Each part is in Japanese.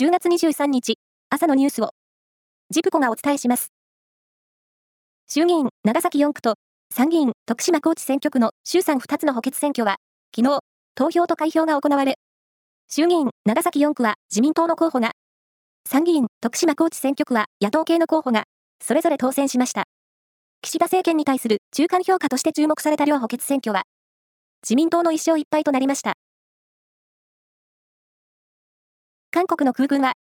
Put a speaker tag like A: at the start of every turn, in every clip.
A: 10月23日、朝のニュースを、ジプコがお伝えします。衆議院長崎4区と参議院徳島高知選挙区の衆参2つの補欠選挙は、昨日、投票と開票が行われ、衆議院長崎4区は自民党の候補が、参議院徳島高知選挙区は野党系の候補が、それぞれ当選しました。岸田政権に対する中間評価として注目された両補欠選挙は、自民党の1勝1敗となりました。韓国の空軍は、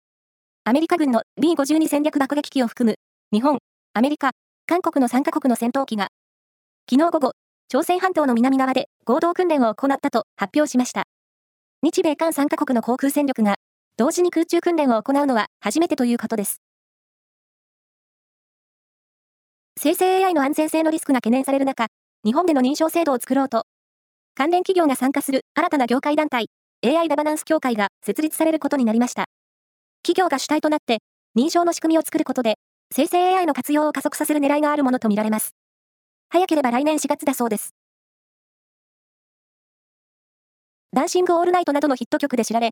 A: アメリカ軍の B52 戦略爆撃機を含む、日本、アメリカ、韓国の3カ国の戦闘機が、昨日午後、朝鮮半島の南側で合同訓練を行ったと発表しました。日米韓3カ国の航空戦力が、同時に空中訓練を行うのは初めてということです。生成 AI の安全性のリスクが懸念される中、日本での認証制度を作ろうと、関連企業が参加する新たな業界団体、AI ガバナンス協会が設立されることになりました。企業が主体となって認証の仕組みを作ることで、生成 AI の活用を加速させる狙いがあるものとみられます。早ければ来年4月だそうです。ダンシングオールナイトなどのヒット曲で知られ、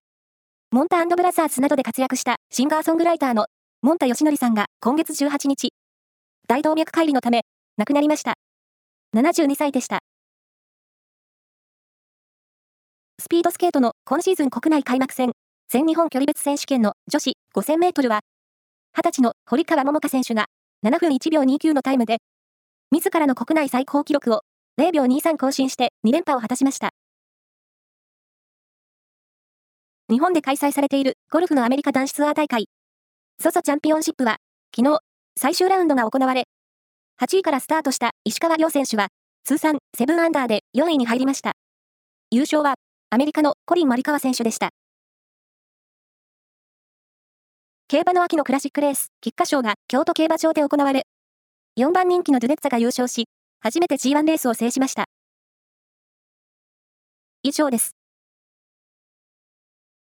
A: モンタブラザーズなどで活躍したシンガーソングライターのモンタヨシノリさんが今月18日、大動脈解離のため亡くなりました。72歳でした。スピードスケートの今シーズン国内開幕戦、全日本距離別選手権の女子5000メートルは、20歳の堀川桃香選手が7分1秒29のタイムで、自らの国内最高記録を0秒23更新して2連覇を果たしました。日本で開催されているゴルフのアメリカ男子ツアー大会、ソソチャンピオンシップは、昨日、最終ラウンドが行われ、8位からスタートした石川遼選手は、通算7アンダーで4位に入りました。優勝はアメリカのコリン・マリカワ選手でした。競馬の秋のクラシックレース、菊花賞が京都競馬場で行われ、4番人気のドゥデッツァが優勝し、初めて G1 レースを制しました。以上です。